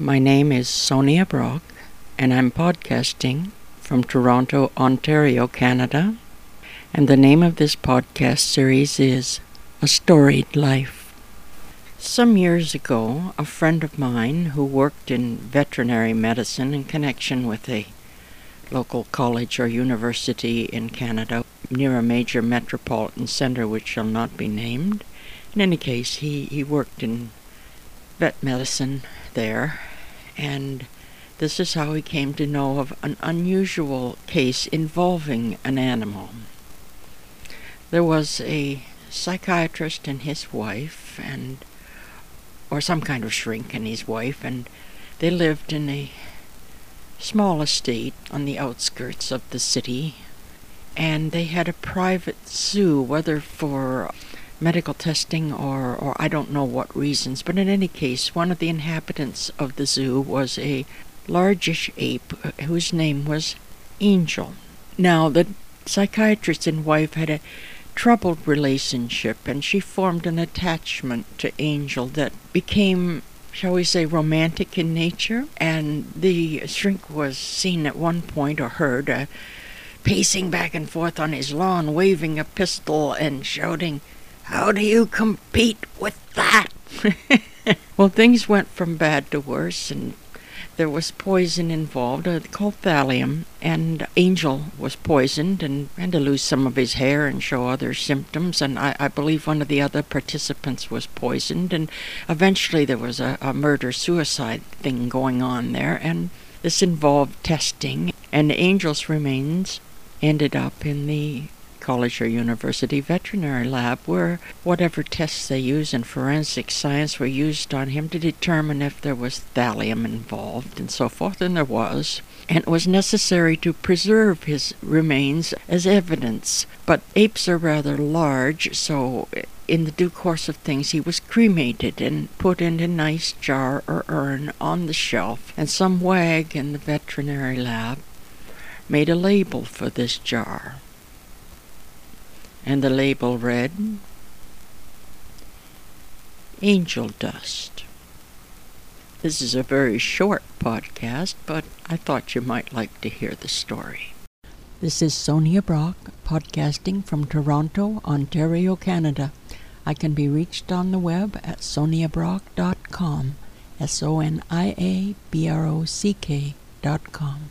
My name is Sonia Brock, and I'm podcasting from Toronto, Ontario, Canada. And the name of this podcast series is A Storied Life. Some years ago, a friend of mine who worked in veterinary medicine in connection with a local college or university in Canada near a major metropolitan center which shall not be named. In any case, he, he worked in vet medicine there, and this is how he came to know of an unusual case involving an animal. There was a psychiatrist and his wife, and or some kind of shrink and his wife, and they lived in a small estate on the outskirts of the city, and they had a private zoo, whether for medical testing or, or I don't know what reasons, but in any case, one of the inhabitants of the zoo was a largish ape uh, whose name was Angel. Now, the psychiatrist and wife had a troubled relationship, and she formed an attachment to Angel that became, shall we say, romantic in nature. And the shrink was seen at one point or heard uh, pacing back and forth on his lawn, waving a pistol and shouting, how do you compete with that? well, things went from bad to worse, and there was poison involved, uh, called thallium, and Angel was poisoned and had to lose some of his hair and show other symptoms, and I, I believe one of the other participants was poisoned, and eventually there was a, a murder-suicide thing going on there, and this involved testing, and Angel's remains ended up in the college or university veterinary lab where whatever tests they use in forensic science were used on him to determine if there was thallium involved and so forth, and there was. And it was necessary to preserve his remains as evidence. But apes are rather large, so in the due course of things, he was cremated and put in a nice jar or urn on the shelf, and some wag in the veterinary lab made a label for this jar and the label read Angel Dust. This is a very short podcast, but I thought you might like to hear the story. This is Sonia Brock, podcasting from Toronto, Ontario, Canada. I can be reached on the web at soniabrock.com, S O N I A B R O C K dot com.